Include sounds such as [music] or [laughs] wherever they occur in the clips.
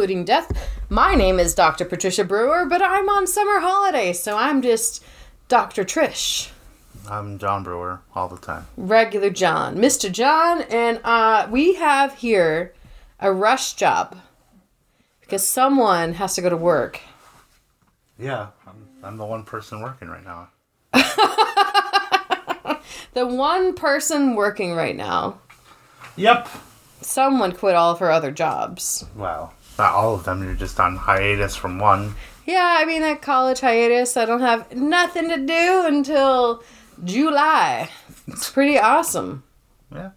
up to and including death. My name is Dr. Patricia Brewer, but I'm on summer holiday, so I'm just Dr. Trish. I'm John Brewer all the time. Regular John. Mr. John, and uh, we have here a rush job because someone has to go to work. Yeah, I'm, I'm the one person working right now. [laughs] The one person working right now. Yep. Someone quit all of her other jobs. Well, not all of them. You're just on hiatus from one. Yeah, I mean that college hiatus. I don't have nothing to do until July. It's pretty awesome. Yeah.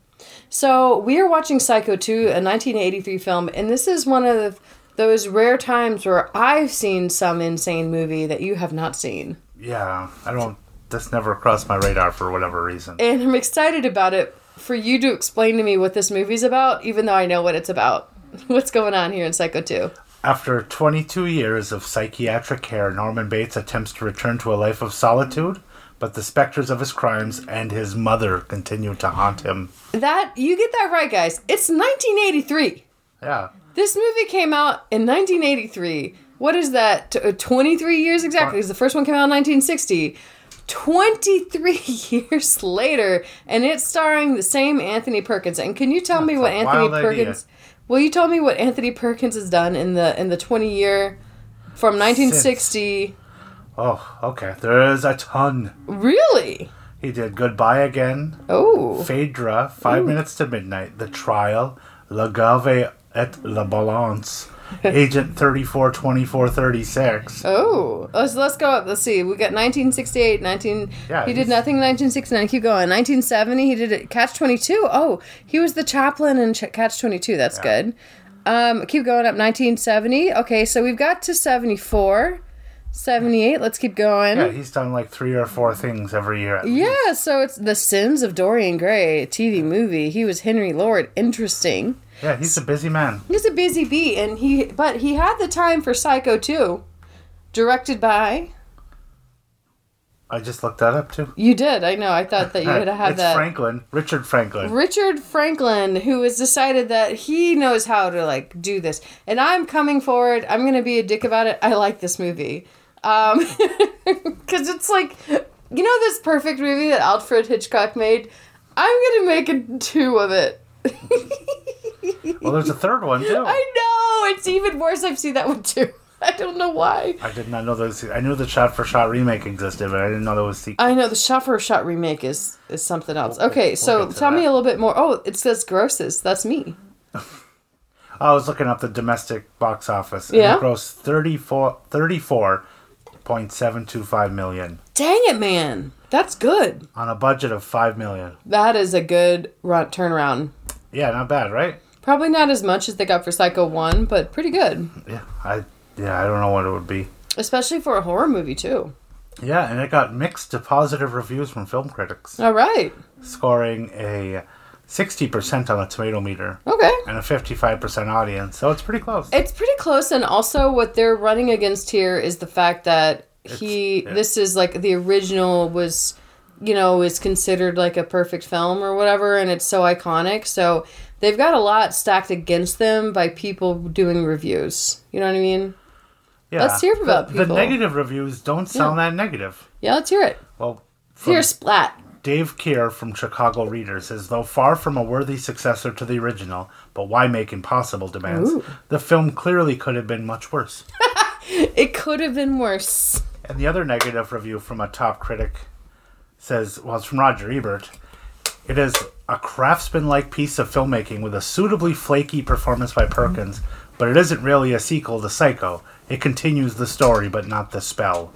So we are watching Psycho 2, a 1983 film, and this is one of those rare times where I've seen some insane movie that you have not seen. Yeah. I don't. This never crossed my radar for whatever reason. And I'm excited about it for you to explain to me what this movie's about, even though I know what it's about. [laughs] What's going on here in Psycho 2? After 22 years of psychiatric care, Norman Bates attempts to return to a life of solitude, but the specters of his crimes and his mother continue to haunt him. That, you get that right, guys. It's 1983. Yeah. This movie came out in 1983. What is that? T- uh, 23 years exactly. Because the first one came out in 1960. 23 [laughs] years later, and it's starring the same Anthony Perkins. And can you tell me what Anthony Perkins? idea. Well, you tell me what Anthony Perkins has done in the in the 20 year from 1960. Oh, okay. There is a ton. Really? He did Goodbye Again, Oh, Phaedra, Five Minutes to Midnight, The Trial, Le Glaive et la Balance, [laughs] Agent 342436. oh. Let's let's go up. Let's see. We got 1968, 19. Yeah, he did nothing in 1969. Keep going. 1970. He did it. Catch 22. Oh, he was the chaplain in Ch- Catch 22. That's good. Um, keep going up. 1970. Okay, so we've got to 74, 78. Let's keep going. Yeah, he's done like three or four things every year. at Yeah, least. so it's The Sins of Dorian Gray, a TV movie. He was Henry Lord. Interesting. Yeah, he's a busy man. He's a busy bee, and he but he had the time for Psycho too, directed by. I just looked that up too. You did, I know. I thought that you [laughs] have had it's that. Franklin, Richard Franklin. Richard Franklin, who has decided that he knows how to like do this, and I'm coming forward. I'm gonna be a dick about it. I like this movie, um, [laughs] because it's like, you know, this perfect movie that Alfred Hitchcock made. I'm gonna make a two of it. [laughs] Well, there's a third one too. I know it's even worse. I've seen that one too. [laughs] I don't know why. I did not know those. I knew the shot for shot remake existed, but I didn't know there was sequel. I know the shot for shot remake is is something else. Okay, so get to tell me a little bit more. Oh, it says grosses. That's me. [laughs] I was looking up the domestic box office. And Yeah? It grossed 34, 34.725 million Dang it, man. That's good. on a budget of 5 million. That is a good run turnaround. Yeah, not bad, right? Probably not as much as they got for Psycho 1, but pretty good. Yeah, I yeah, I don't know what it would be. Especially for a horror movie, too. Yeah, and it got mixed to positive reviews from film critics, All right. scoring a 60% on the tomato meter Okay. and a 55% audience. So it's pretty close. It's pretty close, and also what they're running against here is the fact that he, yeah. this is like the original was, you know, is considered like a perfect film or whatever, and it's so iconic. So they've got a lot stacked against them by people doing reviews. You know what I mean? yeah. let's hear about the, the negative reviews don't sound that negative. Yeah, let's hear it. Well, from splat. Dave Kehr from Chicago Reader says, though far from a worthy successor to the original, but why make impossible demands? Ooh. The film clearly could have been much worse. [laughs] It could have been worse. And the other negative review from a top critic says, well, it's from Roger Ebert. It is a craftsman like piece of filmmaking with a suitably flaky performance by Perkins, but it isn't really a sequel to Psycho. It continues the story, but not the spell.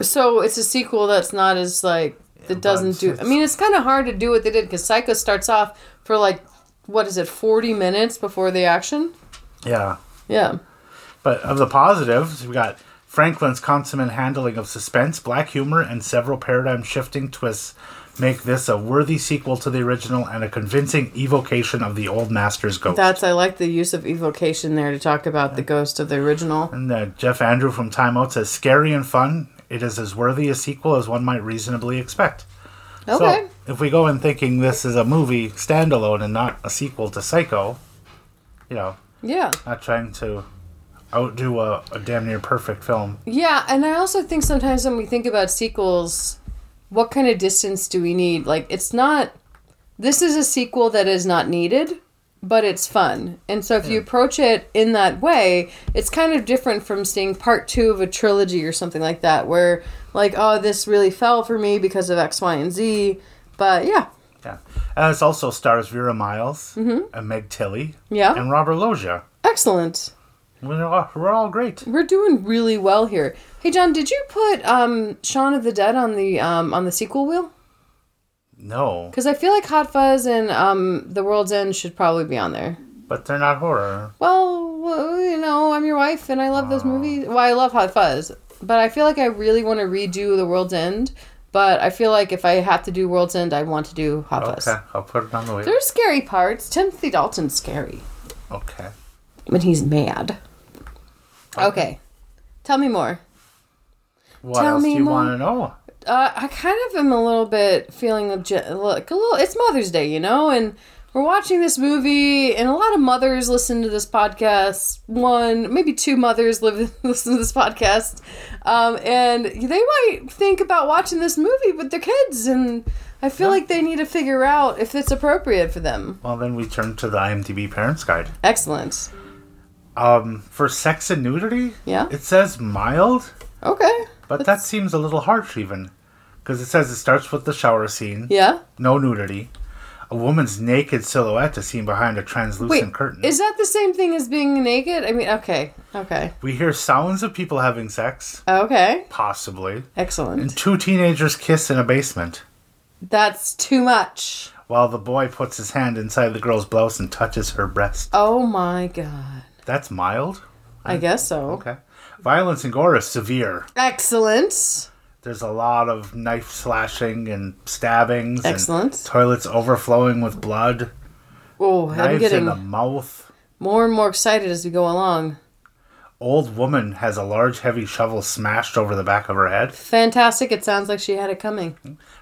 So it's a sequel that's not as like that doesn't do. I mean, it's kind of hard to do what they did because Psycho starts off for like what is it, forty minutes before the action? Yeah. Yeah. But of the positives, we got Franklin's consummate handling of suspense, black humor, and several paradigm shifting twists make this a worthy sequel to the original and a convincing evocation of the old master's ghost. That's I like the use of evocation there to talk about the ghost of the original. and uh, Geoff Andrew from Time Out says, scary and fun. It is as worthy a sequel as one might reasonably expect. Okay. So, if we go in thinking this is a movie standalone and not a sequel to Psycho, you know, Yeah. Not trying to outdo a, a damn near perfect film. Yeah, and I also think sometimes when we think about sequels, what kind of distance do we need? Like, it's not. This is a sequel that is not needed, but it's fun. And so if you approach it in that way, it's kind of different from seeing part two of a trilogy or something like that, where, like, oh, this really fell for me because of X, Y, and Z. But yeah, Yeah. And it also stars Vera Miles and Meg Tilly Mm-hmm. yeah. and Robert Loggia. Excellent. We're all, we're all great. We're doing really well here. Hey John, did you put um Shaun of the Dead on the um on the sequel wheel? No, Because I feel like Hot Fuzz and um The World's End should probably be on there. but they're not horror. Well, well, you know, I'm your wife and I love those movies. Well, I love Hot Fuzz, but I feel like I really want to redo The World's End. But I feel like if I have to do World's End, I want to do Hot Fuzz. Okay, I'll put it on the way. There's scary parts. Timothy Dalton's scary Okay. when he's mad. Okay, tell me more. What Tell else do me you more. want to know? Uh, I kind of am a little bit feeling of je- like a little. It's Mother's Day, you know, and we're watching this movie, and a lot of mothers listen to this podcast. One, maybe two mothers live [laughs] listen to this podcast, um, and they might think about watching this movie with their kids, and I feel like they need to figure out if it's appropriate for them. Well, then we turn to the IMDb Parents Guide. Excellent. Um, for sex and nudity, Yeah. it says mild, Okay. but that seems a little harsh even, because it says it starts with the shower scene, Yeah. no nudity, a woman's naked silhouette is seen behind a translucent Wait, curtain. is that the same thing as being naked? I mean, okay, okay, we hear sounds of people having sex, okay. possibly, Excellent. and two teenagers kiss in a basement. That's too much. While the boy puts his hand inside the girl's blouse and touches her breast. Oh my god. That's mild? I guess so. Okay. Violence and gore is severe. Excellent. There's a lot of knife slashing and stabbings. Excellent. And toilets overflowing with blood. Oh, I'm Knives in getting the mouth. more and more excited as we go along. Old woman has a large heavy shovel smashed over the back of her head. Fantastic. It sounds like she had it coming.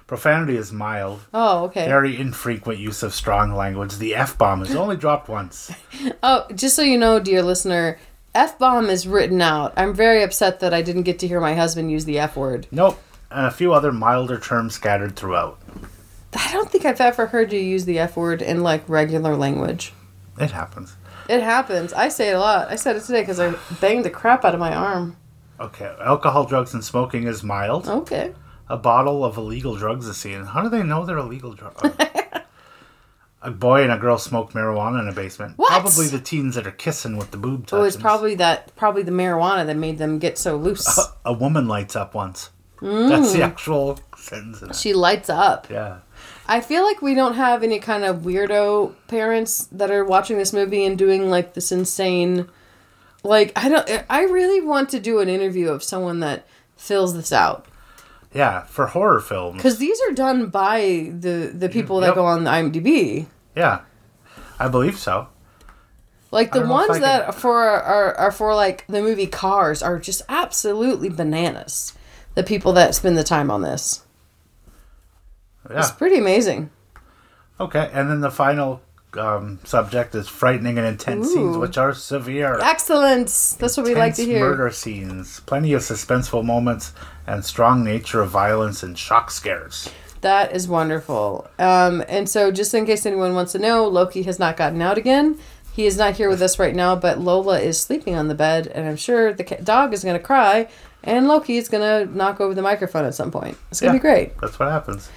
Profanity is mild. Oh, okay. Very infrequent use of strong language. The F bomb is only dropped once. [laughs] Oh, just so you know, dear listener, F bomb is written out. I'm very upset that I didn't get to hear my husband use the F word. Nope. And a few other milder terms scattered throughout. I don't think I've ever heard you use the F word in like regular language. It happens. It happens. I say it a lot. I said it today because I banged the crap out of my arm. Okay. Alcohol, drugs, and smoking is mild. Okay. A bottle of illegal drugs is seen. How do they know they're illegal drugs? [laughs] a boy and a girl smoke marijuana in a basement. What? Probably the teens that are kissing with the boob It touchings. was probably that, probably the marijuana that made them get so loose. a woman lights up once. Mm. That's the actual sentence. She lights up. Yeah. I feel like we don't have any kind of weirdo parents that are watching this movie and doing like this insane like I don't I really want to do an interview of someone that fills this out Yeah. For horror films. cuz these are done by the the people that Yep. go on the IMDb. Yeah. I believe so. Like the don't know if ones that are for are, are for like the movie Cars are just absolutely bananas. The people that spend the time on this. Yeah. It's pretty amazing. Okay. And then the final um, subject is frightening and intense scenes, which are severe. Excellent. That's what we like to hear. Murder scenes, plenty of suspenseful moments, and strong nature of violence and shock scares. That is wonderful. Um, and so, just in case anyone wants to know, Loki has not gotten out again. He is not here with us right now, but Lola is sleeping on the bed, and I'm sure the dog is going to cry, and Loki is going to knock over the microphone at some point. It's going to Yeah. be great. That's what happens.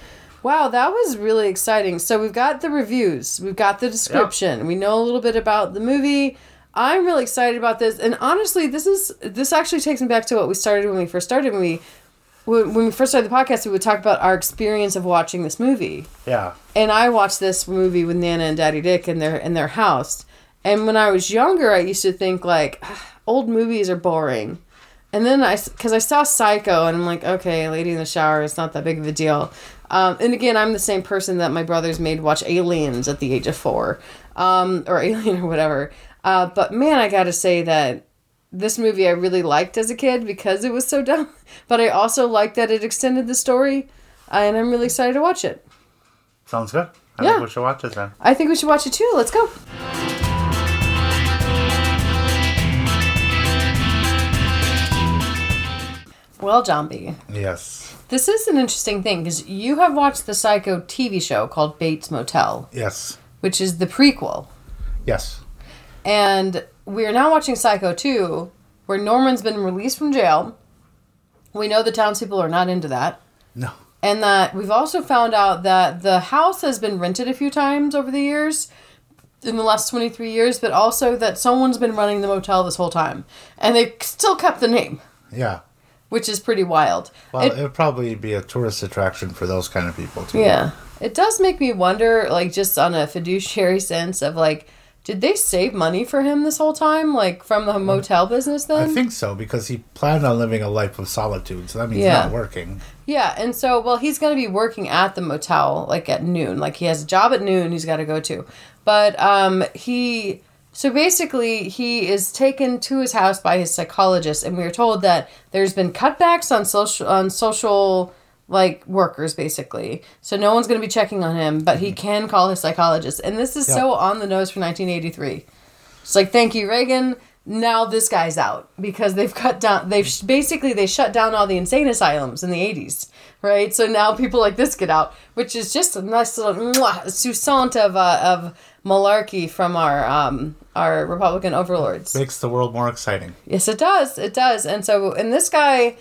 Wow, that was really exciting. So, we've got the reviews, we've got the description, we know a little bit about the movie. I'm really excited about this, and honestly, this is this actually takes me back to what we started when we first started. When we when we first started the podcast, we would talk about our experience of watching this movie Yeah. and I watched this movie with Nana and Daddy Dick in their in their house. And when I was younger, I used to think like "Ah, old movies are boring. And then I, because I saw Psycho, and I'm like, okay, Lady in the Shower, it's not that big of a deal. Um, and again, I'm the same person that my brothers made watch Aliens at the age of four, um, or [laughs] Alien or whatever. Uh, but man, I gotta say that this movie I really liked as a kid because it was so [laughs] dumb. But I also liked that it extended the story, uh, and I'm really excited to watch it. Sounds good. I Yeah. think we should watch it then. I think we should watch it too. Let's go. Well, Zombie, Yes. this is an interesting thing because you have watched the Psycho TV show called Bates Motel, Yes. which is the prequel. Yes. And we are now watching Psycho 2, where Norman's been released from jail. We know the townspeople are not into that. No. And that we've also found out that the house has been rented a few times over the years, in the last 23 years, but also that someone's been running the motel this whole time. And they still kept the name, Yeah. Which is pretty wild. Well, It- would probably be a tourist attraction for those kind of people too. Yeah. It does make me wonder, like, just on a fiduciary sense of, like, did they save money for him this whole time? Like, from the motel business Then I think so because he planned on living a life of solitude, so that means Yeah. not working. Yeah, and so well, he's going to be working at the motel like at noon. Like he has a job at noon. He's got to go to, but um, he so basically he is taken to his house by his psychologist, and we are told that there's been cutbacks on social on social like workers basically. So no one's going to be checking on him, but he can call his psychologist, and this is so on the nose for 1983. It's like, thank you, Reagan. Now this guy's out because they've cut down. They've sh- basically they shut down all the insane asylums in the '80s, right? So now people like this get out, which is just a nice little mwah, sousant of uh, of malarkey from our um, our Republican overlords. Makes the world more exciting. Yes, it does. It does. And so, and this guy,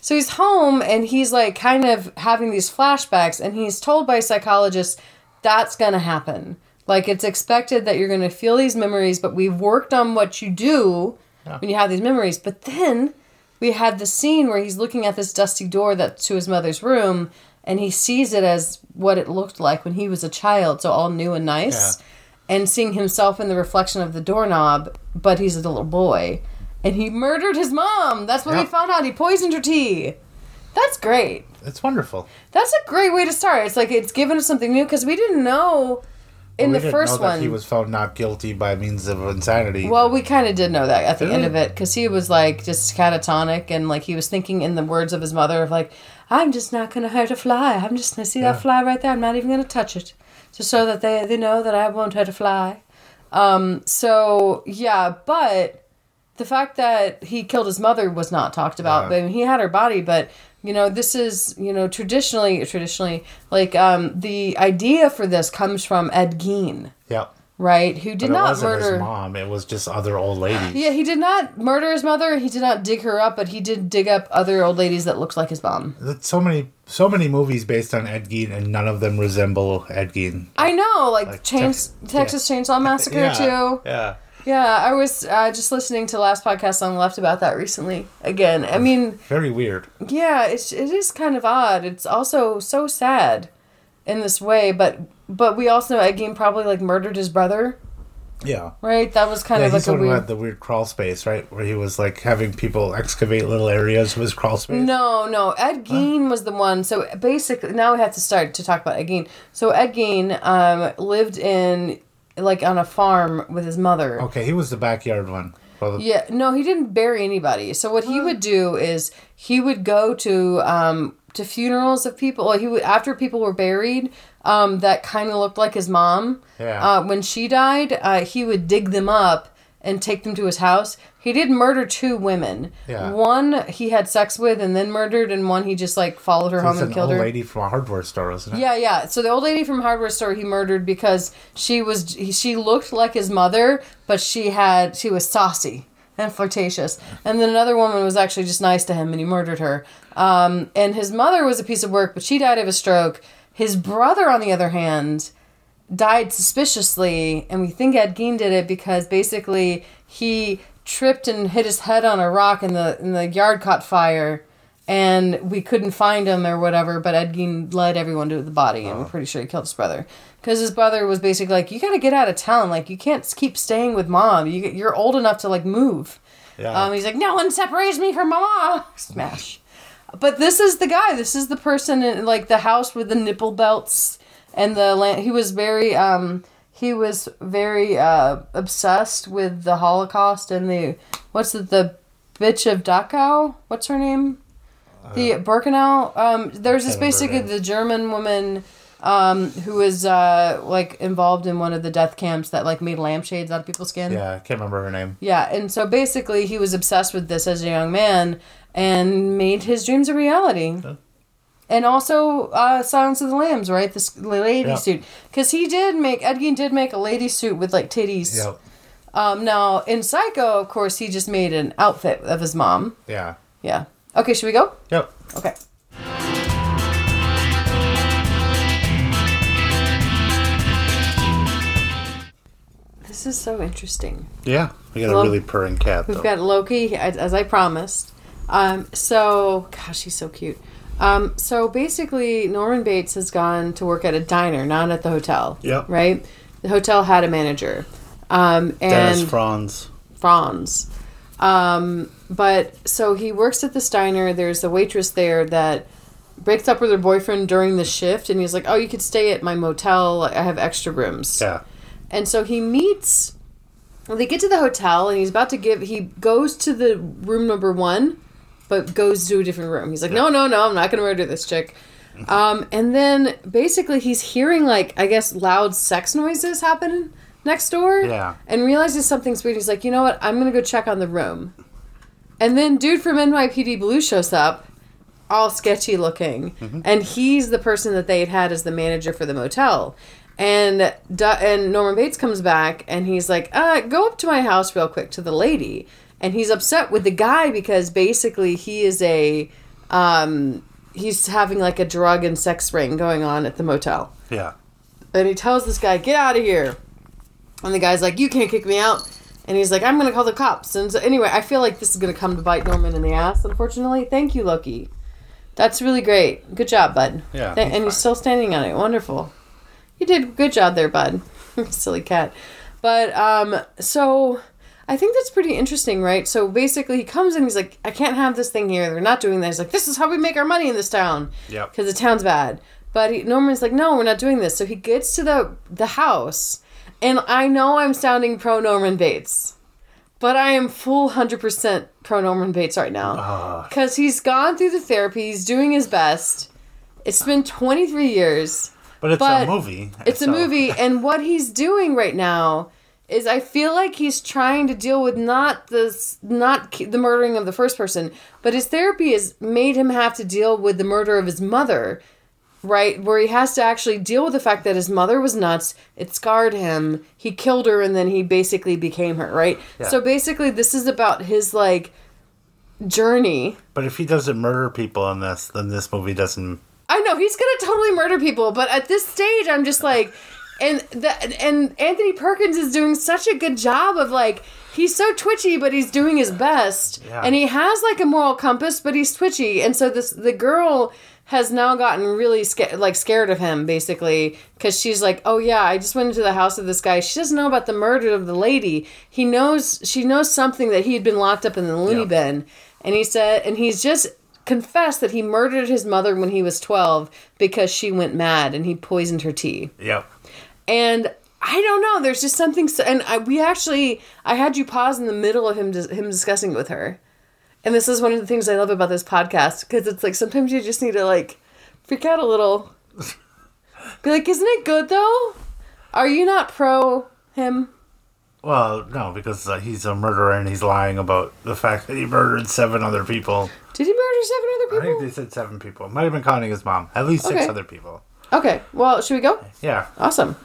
so he's home and he's like kind of having these flashbacks, and he's told by psychologists that's going to happen. Like, it's expected that you're going to feel these memories, but we've worked on what you do Yeah. when you have these memories. But then we had the scene where he's looking at this dusty door that's to his mother's room, and he sees it as what it looked like when he was a child, so all new and nice Yeah. And seeing himself in the reflection of the doorknob, but he's a little boy. And he murdered his mom. That's what we found out. He poisoned her tea. That's great. It's wonderful. That's a great way to start. It's like it's given us something new because we didn't know in we the first one. he was found not guilty by means of insanity. well, we kind of did know that at the Did end we? of it because he was like just catatonic and like he was thinking in the words of his mother of like, I'm just not going to hurt a fly. I'm just going to see Yeah. that fly right there. I'm not even going to touch it. Just so that they, they know that I won't hurt a fly. Um, so yeah, but the fact that he killed his mother was not talked about. Yeah. I mean, he had her body, but you know, this is you know traditionally traditionally like um, the idea for this comes from Ed Gein, yeah. Right? Who did not wasn't murder. his mom. It was just other old ladies. Yeah, he did not murder his mother. He did not dig her up, but he did dig up other old ladies that looked like his mom. That's so many, so many movies based on Ed Gein, and none of them resemble Ed Gein. I know, like, Like Chains, Tex- Texas Chainsaw Massacre too. Yeah. Yeah, I was uh, just listening to last podcast on the left about that recently. Again, I mean, Very weird. yeah, it's it is kind of odd. It's also so sad in this way, but but we also know Ed Gein probably like murdered his brother, Yeah. right? That was kind Yeah, of like a the one who weird. had the weird crawl space, right? Where he was like having people excavate little areas of his crawl space. No, no. Ed Gein was the one. So basically, now we have to start to talk about Ed Gein. So Ed Gein um, lived in like on a farm with his mother. Okay, he was the backyard one. Well, the- Yeah, no, he didn't bury anybody. So what he would do is he would go to um to funerals of people. He would after people were buried, um that kind of looked like his mom. Yeah. Uh, when she died, uh, he would dig them up and take them to his house. He did murder two women. Yeah. One he had sex with and then murdered, and one he just like followed her It's home an and killed old her. lady from a hardware store, wasn't it? Yeah, yeah. So the old lady from hardware store he murdered because she was she looked like his mother, but she had she was saucy and flirtatious. And then another woman was actually just nice to him, and he murdered her. Um, and his mother was a piece of work, but she died of a stroke. His brother, on the other hand, died suspiciously, and we think Ed Gein did it because basically he tripped and hit his head on a rock, and the and the yard caught fire, and we couldn't find him or whatever. But Ed Gein led everyone to the body, and we're pretty sure he killed his brother because his brother was basically like, "You got to get out of town. Like you can't keep staying with mom. You you're old enough to like move." Yeah. Um, he's like, "No one separates me from mama." [laughs] Smash. But this is the guy. This is the person in like the house with the nipple belts and the land. He was very um he was very uh obsessed with the Holocaust and the what's it the bitch of Dachau? What's her name? The Birkenau. Um, there's this Uh, can't remember her basically the German woman um who was uh like involved in one of the death camps that like made lampshades out of people's skin. yeah, I can't remember her name. Yeah, and so basically he was obsessed with this as a young man, and made his dreams a reality. And also, uh, Silence of the Lambs, right? This lady Yeah. suit, because he did make Ed Gein did make a lady suit with like titties. Yep. Um, now in Psycho, of course, he just made an outfit of his mom. Yeah. Yeah. Okay, should we go? Yep. Okay. This is so interesting. Yeah. We got Well, a really purring cat We've though. got Loki, as, as I promised. Um, so, gosh, he's so cute. Um, so basically, Norman Bates has gone to work at a diner, not at the hotel. Yep. Right? The hotel had a manager. Um, and Dennis Franz. Franz. Um, but so he works at this diner. There's a waitress there that breaks up with her boyfriend during the shift, and he's like, "Oh, you could stay at my motel. I have extra rooms." Yeah. And so he meets. Well, they get to the hotel, and he's about to give. He goes to the room number one, but goes to a different room. He's like, "No, no, no! I'm not going to murder this chick." Um, and then basically he's hearing like I guess loud sex noises happening next door. Yeah. And realizes something's weird. He's like, you know what? I'm gonna go check on the room. And then dude from NYPD Blue shows up, all sketchy looking, and he's the person that they had had as the manager for the motel. And and Norman Bates comes back and he's like, uh, go up to my house real quick to the lady. And he's upset with the guy because basically he is a um he's having like a drug and sex ring going on at the motel. Yeah. And he tells this guy, get out of here. And the guy's like, you can't kick me out. And he's like, I'm going to call the cops. And so, anyway, I feel like this is going to come to bite Norman in the ass, unfortunately. Thank you, Loki. That's really great. Good job, bud. Yeah, Th- he's and you're still standing on it. Wonderful. You did a good job there, bud. [laughs] Silly cat. But, um, so I think that's pretty interesting, right? So basically, he comes in, he's like, I can't have this thing here. They're not doing that. He's like, this is how we make our money in this town Yep. because the town's bad. But he, Norman's like, no, we're not doing this. So he gets to the the house, and I know I'm sounding pro Norman Bates, but I am full hundred percent pro Norman Bates right now Ah. because he's gone through the therapy. He's doing his best. It's been 23 years. But it's But a movie. It's a movie, and what he's doing right now is I feel like he's trying to deal with not this not the murdering of the first person, but his therapy has made him have to deal with the murder of his mother, right? Where he has to actually deal with the fact that his mother was nuts. It scarred him. He killed her, and then he basically became her, right? Yeah. So basically, this is about his like journey. But if he doesn't murder people in this, then this movie doesn't. I know he's gonna totally murder people, but at this stage, I'm just like, and the, and Anthony Perkins is doing such a good job of like he's so twitchy, but he's doing his best, Yeah. and he has like a moral compass, but he's twitchy, and so this the girl has now gotten really scared, like scared of him, basically, because she's like, oh yeah, I just went into the house of this guy. She doesn't know about the murder of the lady. He knows she knows something that he had been locked up in the loony Yeah. bin, and he said, and he's just confessed that he murdered his mother when he was 12 because she went mad and he poisoned her tea. Yep. And I don't know, there's just something so, and I, we actually I had you pause in the middle of him him discussing it with her. And this is one of the things I love about this podcast because it's like sometimes you just need to like freak out a little. [laughs] Be like, "Isn't it good though? Are you not pro him?" Well, no, because uh, he's a murderer and he's lying about the fact that he murdered seven other people. Did he murder seven other people? I think they said seven people. Might have been counting his mom. At least six other people. Okay, well, should we go? Yeah. Awesome.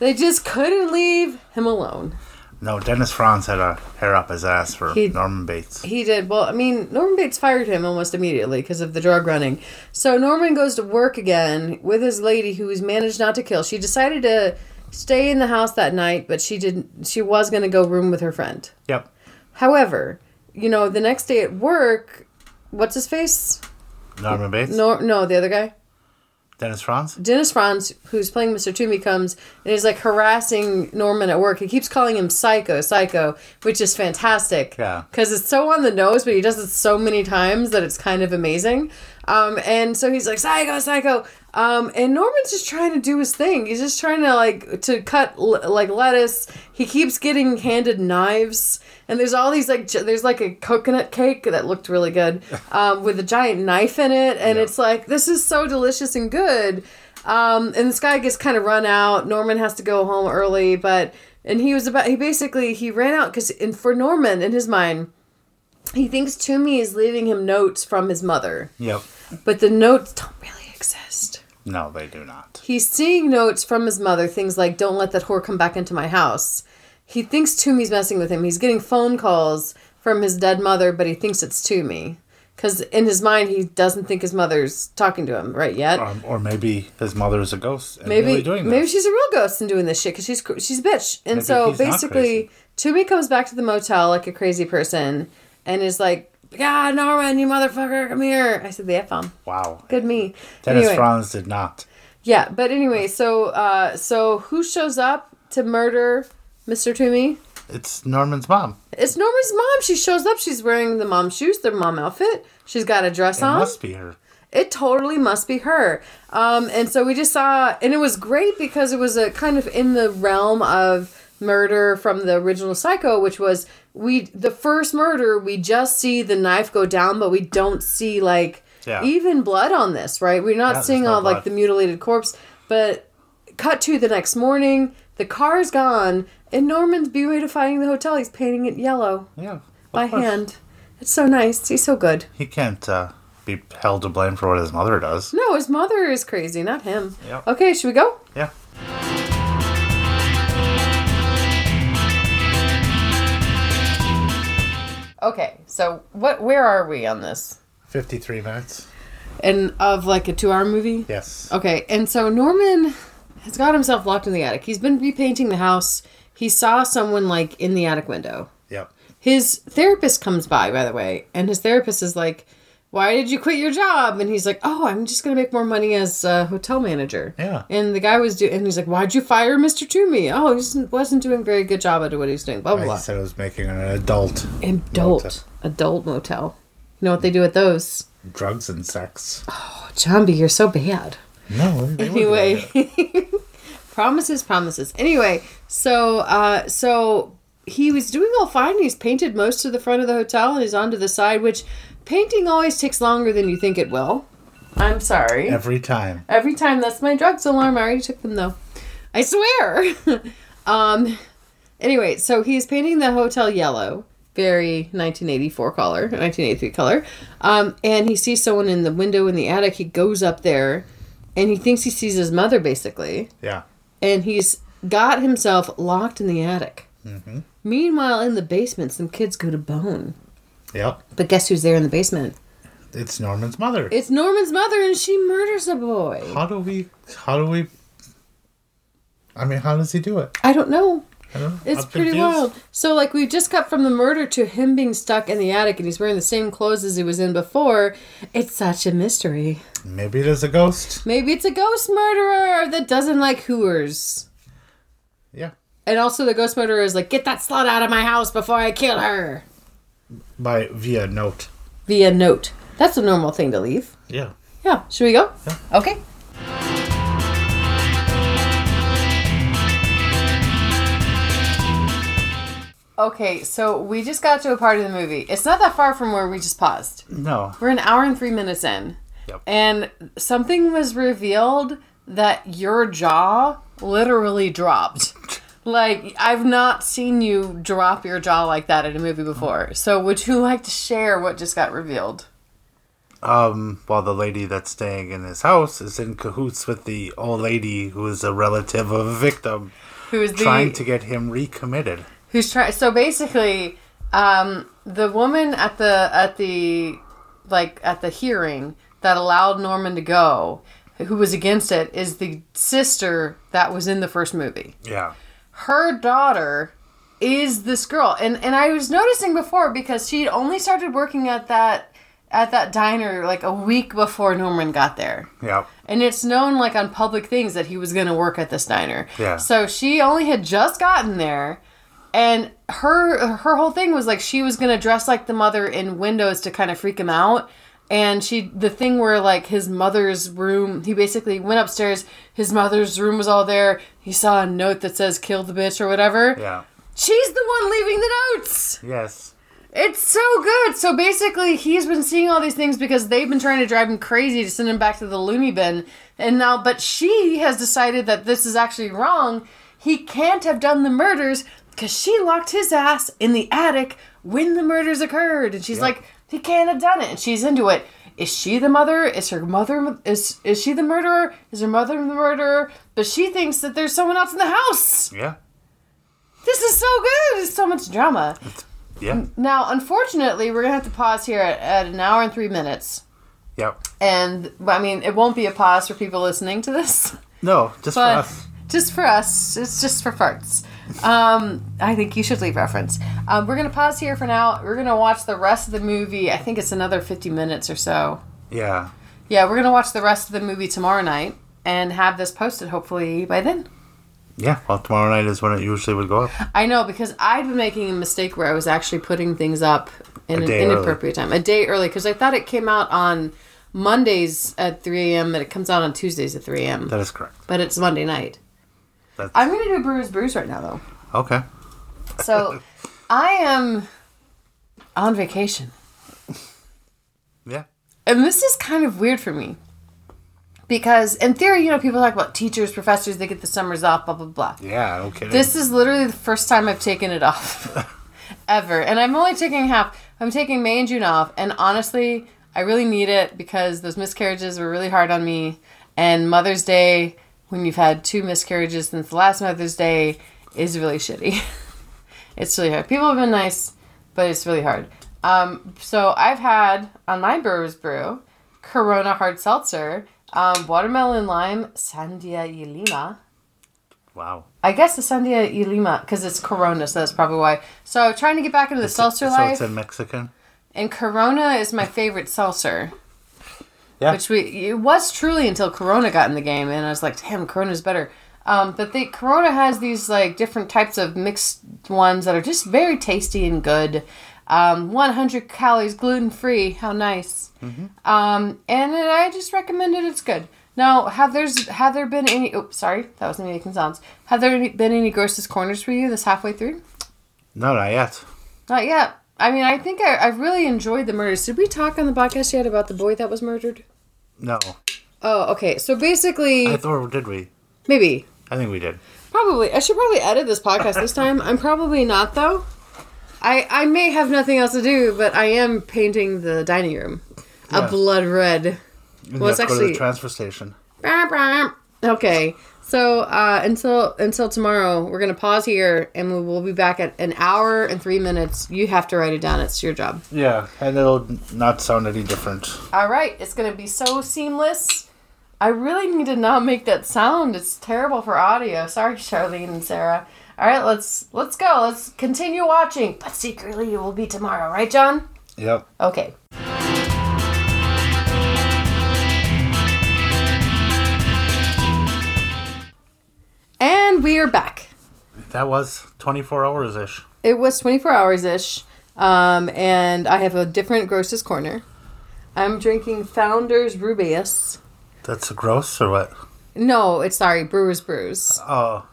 They just couldn't leave him alone. No, Dennis Franz had a hair up his ass for He- Norman Bates. He did. Well, I mean, Norman Bates fired him almost immediately because of the drug running. So Norman goes to work again with his lady who he's managed not to kill. She decided to stay in the house that night, but she didn't. She was going to go room with her friend. Yep. However, you know, the next day at work, what's his face? Norman Bates. No, no, the other guy. Dennis Franz. Dennis Franz, who's playing Mr. Toomey, comes and is like harassing Norman at work. He keeps calling him Psycho, Psycho, which is fantastic. Yeah. Because it's so on the nose, but he does it so many times that it's kind of amazing. Um, and so he's like, Psycho, Psycho. Um, and Norman's just trying to do his thing. He's just trying to like to cut l- like lettuce. He keeps getting handed knives, and there's all these like there's like a coconut cake that looked really good [laughs] um, with a giant knife in it, and Yeah. it's like this is so delicious and good. Um, and this guy gets kind of run out. Norman has to go home early, but and he was about he basically he ran out because in for Norman in his mind, he thinks Toomey is leaving him notes from his mother, Yep. but the notes don't really exist. No, they do not. He's seeing notes from his mother, things like "Don't let that whore come back into my house." He thinks Toomey's messing with him. He's getting phone calls from his dead mother, but he thinks it's Toomey. Because in his mind, he doesn't think his mother's talking to him right yet. Um, or maybe his mother is a ghost and maybe really doing maybe she's a real ghost and doing this shit because she's she's a bitch. And Maybe so basically. Toomey comes back to the motel like a crazy person and is like, "God, Norman, you motherfucker, come here!" I said the f bomb. wow. Good me. Dennis Anyway. Franz did not. Yeah, but anyway, so uh, so who shows up to murder Mr. Toomey? It's Norman's mom. It's Norman's mom. She shows up. She's wearing the mom shoes, the mom outfit. She's got a dress It on. must be her. It totally must be her. Um, and so we just saw, and it was great because it was a kind of in the realm of murder from the original Psycho, which was we the first murder we just see the knife go down, but we don't see like Yeah. even blood on this, right? We're not Yeah, seeing all like the mutilated corpse, but cut to the next morning, the car's gone, and Norman's beautifying the hotel. He's painting it yellow Yeah. by course. hand. It's so nice. He's so good. He can't uh, be held to blame for what his mother does. No, his mother is crazy, not him. Yep. Okay, should we go? Yeah. Okay, so what? Where are we on this? 53 minutes. And of like a two-hour movie. Yes. Okay, and so Norman has got himself locked in the attic. He's been repainting the house. He saw someone like in the attic window. Yep. His therapist comes by, by the way, and his therapist is like, "Why did you quit your job?" And he's like, "Oh, I'm just gonna make more money as a hotel manager." Yeah. And the guy was doing, and he's like, "Why'd you fire Mister Toomey?" Oh, he wasn't- wasn't doing a very good job at what he was doing. Blah blah I blah. said I was making an adult Adult, Motel. adult motel. You know what they do at those? drugs and sex. Oh, B, you're so bad. No. Anyway. [laughs] promises, promises. Anyway, so uh, so he was doing all fine. He's painted most of the front of the hotel, and he's onto the side, which painting always takes longer than you think it will. I'm sorry. Every time. Every time that's my drugs alarm. I already took them though. I swear. [laughs] um anyway, so he's painting the hotel yellow. Very 1984 color, 1983 color. Um, and he sees someone in the window in the attic. He goes up there and he thinks he sees his mother basically. Yeah. And he's got himself locked in the attic. Mm-hmm. Meanwhile, in the basement, some kids go to bone. Yep. But guess who's there in the basement? It's Norman's mother. It's Norman's mother, and she murders a boy. how do we. How do we. I mean, how does he do it? I don't know. I don't know. It's I'm pretty confused. wild. So, like, we just cut from the murder to him being stuck in the attic and he's wearing the same clothes as he was in before. It's such a mystery. Maybe it is a ghost. Maybe it's a ghost murderer that doesn't like hooers. Yeah. And also, the ghost murderer is like, get that slut out of my house before I kill her. By via note. Via note. That's a normal thing to leave. Yeah. Yeah. Should we go? Yeah. Okay. Okay, so we just got to a part of the movie. It's not that far from where we just paused. No. We're an hour and three minutes in. Yep. And something was revealed that your jaw literally dropped. [laughs] like, I've not seen you drop your jaw like that in a movie before. So, would you like to share what just got revealed? Um, while the lady that's staying in his house is in cahoots with the old lady who is a relative of a victim, Who is the trying to get him recommitted. Who's trying? So basically, um, the woman at the at the like at the hearing that allowed Norman to go, who was against it, is the sister that was in the first movie. Yeah. her daughter is this girl and and i was noticing before because she'd only started working at that at that diner like a week before norman got there Yeah. and it's known like on public things that he was going to work at this diner Yeah. so she only had just gotten there and her her whole thing was like she was to dress like the mother in windows to kind of freak him out and she the thing where like his mother's room he basically went upstairs his mother's room was all there he saw a note that says kill the bitch or whatever Yeah. she's the one leaving the notes Yes. It's so good. So basically, he's been seeing all these things because they've been trying to drive him crazy to send him back to the loony bin. And now, but she has decided that this is actually wrong. He can't have done the murders because she locked his ass in the attic when the murders occurred. And she's Yep. like, he can't have done it. And she's into it. Is she the mother? Is her mother is is she the murderer? Is her mother the murderer? But she thinks that there's someone else in the house. Yeah. This is so good. There's so much drama. Yeah. Now, unfortunately, we're gonna have to pause here at, at an hour and three minutes, Yep. and I mean, it won't be a pause for people listening to this, No, just for us. just for us, it's just for farts. Um, I think you should leave reference. Um, we're gonna pause here for now. We're gonna watch the rest of the movie. I think it's another fifty minutes or so. Yeah. Yeah, we're gonna watch the rest of the movie tomorrow night and have this posted hopefully by then. Yeah. Well, tomorrow night is when it usually would go up. I know because I'd been making a mistake where I was actually putting things up in an day early. inappropriate time, a day early, because I thought it came out on Mondays at 3 a.m. and it comes out on Tuesdays at 3 a.m. That is correct. But it's Monday night. That's I'm gonna do Brews Brews right now though. Okay. So I am on vacation, Yeah. and this is kind of weird for me. Because in theory, you know, people talk about teachers, professors, they get the summers off, blah blah blah. Yeah. Kidding. This is literally the first time I've taken it off [laughs] ever. And I'm only taking half. I'm taking May and June off. And honestly, I really need it because those miscarriages were really hard on me. And Mother's Day, when you've had two miscarriages since the last Mother's Day, is really shitty. [laughs] it's really hard. People have been nice, but it's really hard. Um, so I've had on my Brewers Brew, Corona Hard Seltzer, um, watermelon lime, Sandia y Lima. wow. I guess the Sandia y Lima because it's Corona, so that's probably why. So trying to get back into the seltzer so life, it's in Mexican. and Corona is my favorite seltzer. Yeah. Which we it was truly until Corona got in the game, and I was like, damn, Corona's better. Um, but the Corona has these like different types of mixed ones that are just very tasty and good. Um, 100 calories, gluten free. How nice. Um, and I just recommend it. It's good. Now, have there's have there been any? Oh, sorry, that was me making sounds. Have there been any grossest corners for you this halfway through? No, not yet. Not yet. I mean, I think I, I really enjoyed the murders. Did we talk on the podcast yet about the boy that was murdered? No. Oh, okay. So basically, I thought did we? maybe, I think we did. probably. I should probably edit this podcast this time. I'm probably not though. I I may have nothing else to do, but I am painting the dining room a Yeah. blood red. Well, it's go to actually- the transfer station. Bah, bah. Okay. So uh, until until tomorrow, we're gonna pause here, and we will be back at an hour and three minutes. You have to write it down. It's your job. Yeah, and it'll not sound any different. All right, it's gonna be so seamless. I really need to not make that sound. It's terrible for audio. Sorry, Charlene and Sarah. All right, let's let's go. Let's continue watching, but secretly it will be tomorrow, right, John? Yep. Okay. And we are back. That was 24 hours ish. It was 24 hours ish. Um, and I have a different grossest corner. I'm drinking Founders Rubaeus. That's gross or what? No, it's sorry, Brewers Brews. Oh,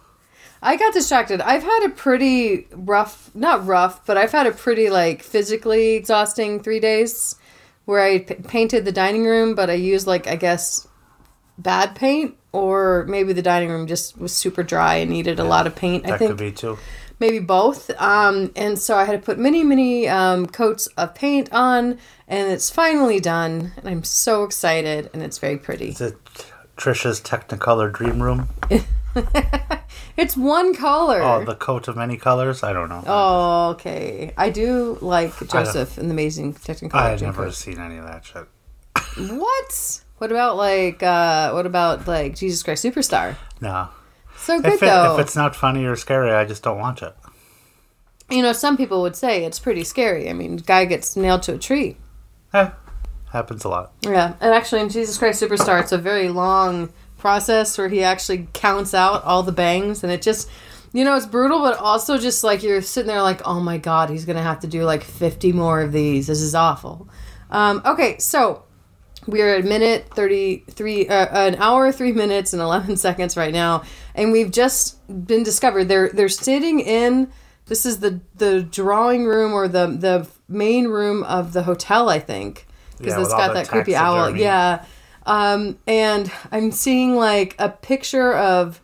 I got distracted. I've had a pretty rough, not rough, but I've had a pretty like physically exhausting three days where I p- painted the dining room, but I used like I guess bad paint or maybe the dining room just was super dry and needed a lot of paint. I think could be too. maybe both. Um, and so I had to put many, many um, coats of paint on, and it's finally done. And I'm so excited, and it's very pretty. Is it Trisha's Technicolor Dream Room? [laughs] It's one color. Oh, the coat of many colors? I don't know. Oh, okay. I do like Joseph and the Amazing Technicolor. Dream. I had Dreamcoat. never seen any of that shit. [laughs] What? What about like uh what about like Jesus Christ Superstar? No. So good If, it, though. if it's not funny or scary, I just don't watch it. you know, some people would say it's pretty scary. I mean, guy gets nailed to a tree. Eh, happens a lot. Yeah, and actually in Jesus Christ Superstar, it's a very long process where he actually counts out all the bangs, and it just, you know, it's brutal, but also just like you're sitting there like, oh my god, he's gonna have to do like 50 more of these. This is awful. Um, okay, so we are at a minute 33, uh, an hour, three minutes, and 11 [laughs] seconds right now, and we've just been discovered. They're they're sitting in This is the the drawing room or the the main room of the hotel, I think, because Yeah, it's got that creepy owl. Yeah, um, and I'm seeing like a picture of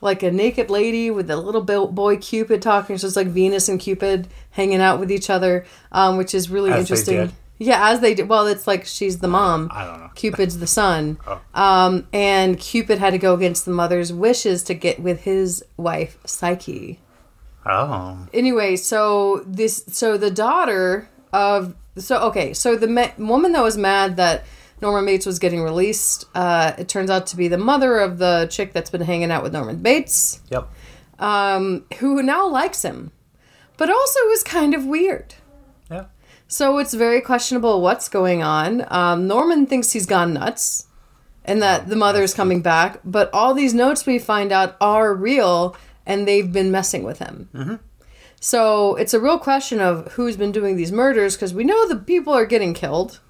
like a naked lady with a little boy Cupid talking. It's like Venus and Cupid hanging out with each other, um, which is really As interesting. Yeah, as they did. Well, it's like she's the mom. I don't know. [laughs] Cupid's the son. Oh. Um, and Cupid had to go against the mother's wishes to get with his wife Psyche. Oh. Anyway, so this so the daughter of so okay, so the ma- woman that was mad that Norman Bates was getting released, uh, it turns out to be the mother of the chick that's been hanging out with Norman Bates, Yep. um, who now likes him, but also is kind of weird. Yeah. So it's very questionable what's going on. Um, Norman thinks he's gone nuts and that the mother is coming back, but all these notes we find out are real and they've been messing with him. So it's a real question of who's been doing these murders because we know the people are getting killed.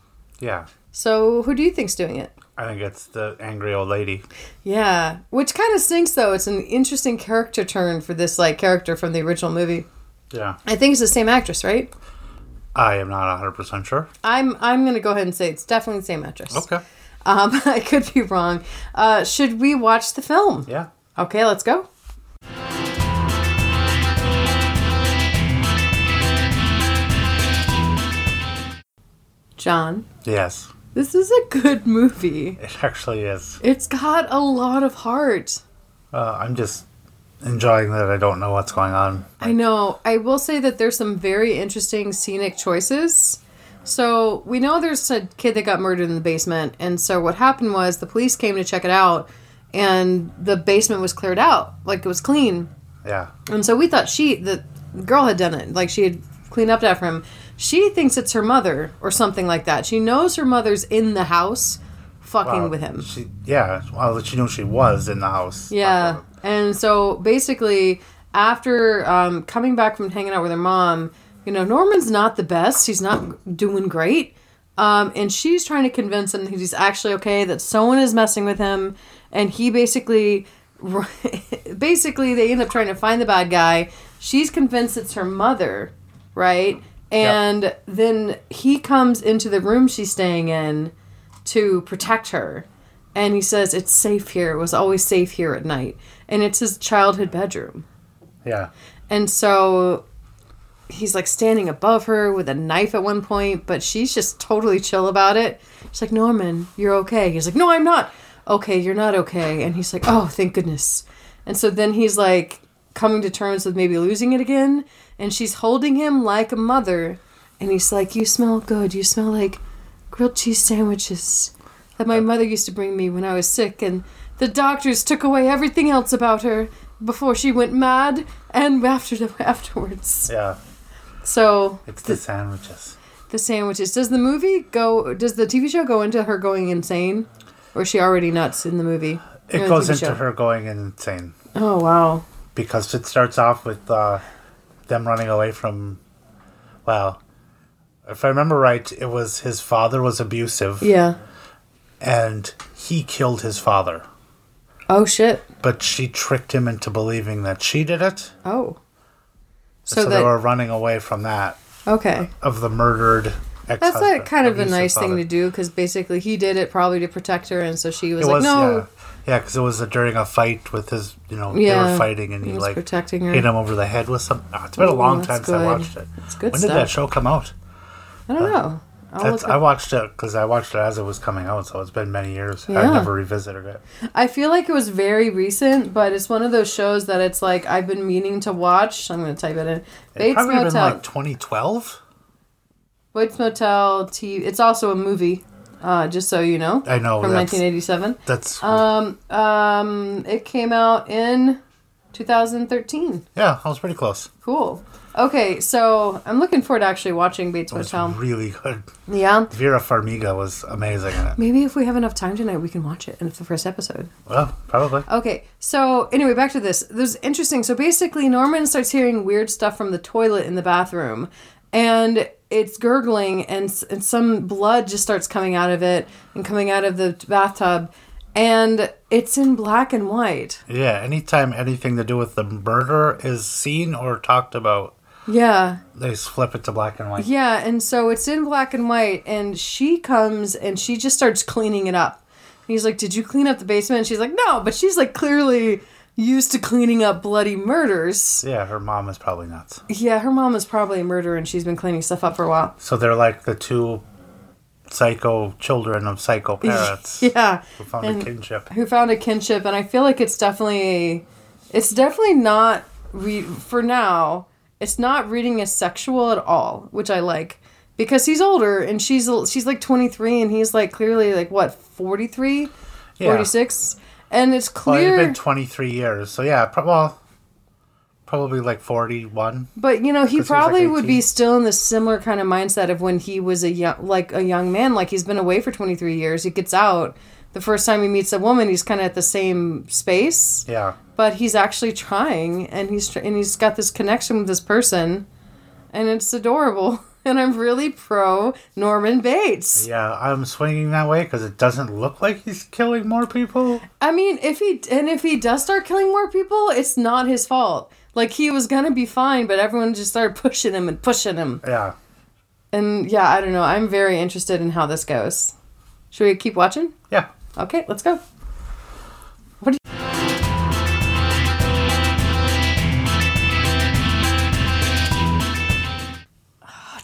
Yeah. So who do you think's doing it? I think it's the angry old lady. Yeah, which kind of stinks though. It's an interesting character turn for this like character from the original movie. Yeah. I think it's the same actress, right? I am not 100% sure. I'm I'm gonna go ahead and say it's definitely the same actress. Okay. Um, [laughs] I could be wrong. Uh, should we watch the film? Yeah. Okay, let's go. John, Yes. this is a good movie. It actually is. It's got a lot of heart. Uh, I'm just enjoying that I don't know what's going on. I know. I will say that there's some very interesting scenic choices. So we know there's a kid that got murdered in the basement, and so what happened was the police came to check it out, and the basement was cleared out, like it was clean. Yeah. And so we thought she, the girl, had done it, like she had cleaned up after him. She thinks it's her mother or something like that. She knows her mother's in the house, fucking Well, with him. She, yeah. Well, she knew she was in the house. Yeah. And so basically, after um, coming back from hanging out with her mom, you know, Norman's not the best. He's not doing great. Um, and she's trying to convince him that he's actually okay, that someone is messing with him. And he basically, [laughs] basically, they end up trying to find the bad guy. She's convinced it's her mother, right? And then he comes into the room she's staying in to protect her. And he says, It's safe here. It was always safe here at night. And it's his childhood bedroom. Yeah. And so he's like standing above her with a knife at one point, but she's just totally chill about it. She's like, Norman, you're okay. He's like, No, I'm not. Okay, you're not okay. And he's like, Oh, thank goodness. And so then he's like coming to terms with maybe losing it again. And she's holding him like a mother. And he's like, You smell good. You smell like grilled cheese sandwiches that my mother used to bring me when I was sick. And the doctors took away everything else about her before she went mad and after [laughs] afterwards. Yeah. So It's the sandwiches. the sandwiches. Does the movie go? Does the TV show go into her going insane, or is she already nuts in the movie? It goes into show? her going insane Oh wow! because it starts off with uh, them running away from. Well, if I remember right, it was his father was abusive Yeah. and he killed his father. Oh shit. But she tricked him into believing that she did it. Oh. So, So they were running away from that okay. of the murdered. That's like kind of a nice thing to do because basically he did it probably to protect her, and so she was It like, was "No, yeah, yeah, because it was during a fight with his, you know, they Yeah, were fighting and he he was like protecting her." hit him over the head with some. Oh, it's been a long time since I watched it. It's good when stuff. did that show come out? I don't uh, know. I'll That's, I watched it because I watched it as it was coming out, so it's been many years. Yeah. I've never revisited it. I feel like it was very recent, but it's one of those shows that it's like I've been meaning to watch. I'm going to type it in. Bates Motel. It probably been Motel. like 2012. Bates Motel TV. It's also a movie, uh, just so you know, I know from 1987. that's Um, um, it came out in 2013. yeah, I was pretty close. Cool. Okay, so I'm looking forward to actually watching Bates It was Motel. really good. Yeah. Vera Farmiga was amazing in it. Maybe if we have enough time tonight, we can watch it in the first episode. Well, probably. Okay, so anyway, back to this. There's interesting. So basically, Norman starts hearing weird stuff from the toilet in the bathroom, and it's gurgling, and, and some blood just starts coming out of it and coming out of the bathtub. and it's in black and white. Yeah, anytime anything to do with the murder is seen or talked about, Yeah. they flip it to black and white. Yeah, and so it's in black and white, and she comes and she just starts cleaning it up. He's like, Did you clean up the basement? And she's like, No, but she's like clearly used to cleaning up bloody murders. Yeah, her mom is probably nuts. Yeah, her mom is probably a murderer and she's been cleaning stuff up for a while. So they're like the two psycho children of psycho parents [laughs] Yeah. who found And- a kinship. Who found a kinship, and I feel like it's definitely. It's definitely not. Re- for now, it's not reading as sexual at all, which I like. Because he's older and she's she's like 23 and he's like clearly like what 43 Yeah. 46 and it's clear. Well, it's been 23 years. So yeah, pro- well, probably like 41. but you know he probably like, would be still in the similar kind of mindset of when he was a young like a young man like he's been away for 23 years he gets out the first time he meets a woman he's kind of at the same space Yeah. but he's actually trying and he's tr- and he's got this connection with this person and it's adorable [laughs] [laughs] and i'm really pro norman bates. Yeah, I'm swinging that way because it doesn't look like he's killing more people. i mean if he and if he does start killing more people it's not his fault. Like he was gonna be fine but everyone just started pushing him and pushing him. Yeah. and yeah i don't know. I'm very interested in how this goes. Should we keep watching? Yeah. okay let's go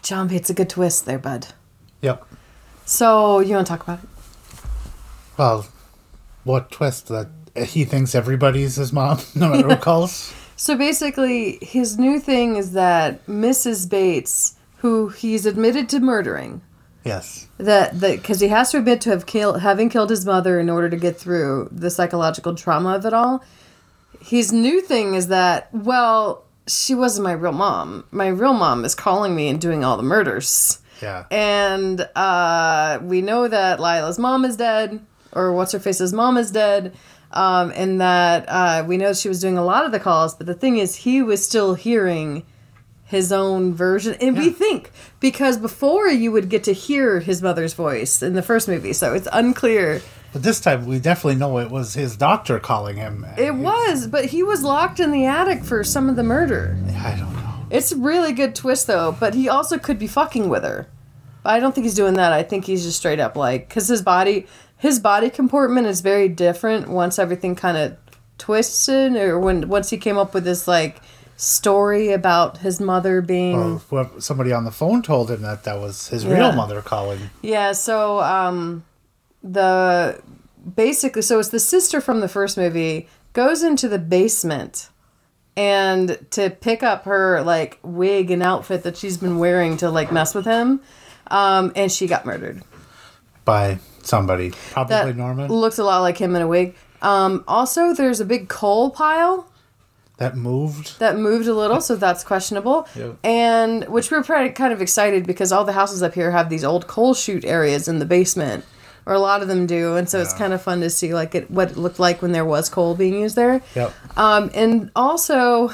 John Bates a good twist there, bud. Yep. So you want to talk about it? Well, what twist that eh, he thinks everybody's his mom, [laughs] no matter who [laughs] calls. So basically, his new thing is that Mrs. Bates, who he's admitted to murdering, Yes. that that because he has to admit to have killed having killed his mother in order to get through the psychological trauma of it all. His new thing is that well, she wasn't my real mom. My real mom is calling me and doing all the murders. Yeah. And uh, we know that Lila's mom is dead, or what's her face's mom is dead, um, and that uh, we know she was doing a lot of the calls. But the thing is, he was still hearing his own version, and we think because before you would get to hear his mother's voice in the first movie, so it's unclear. But this time we definitely know it was his doctor calling him. It was, but he was locked in the attic for some of the murder. I don't know. It's a really good twist though, but he also could be fucking with her. But I don't think he's doing that. I think he's just straight up like cuz his body his body comportment is very different once everything kind of twisted or when once he came up with this like story about his mother being whoever, somebody on the phone told him that that was his Yeah. real mother calling. Yeah, so um the basically so it's the sister from the first movie goes into the basement and to pick up her like wig and outfit that she's been wearing to like mess with him. Um and she got murdered. by somebody, probably That Norman. looks a lot like him in a wig. Um also there's a big coal pile that moved. that moved a little, so that's questionable. [laughs] Yep. And which we're pretty kind of excited because all the houses up here have these old coal chute areas in the basement, or a lot of them do, and so it's kind of fun to see like it, what it looked like when there was coal being used there. Yep. Um, and also,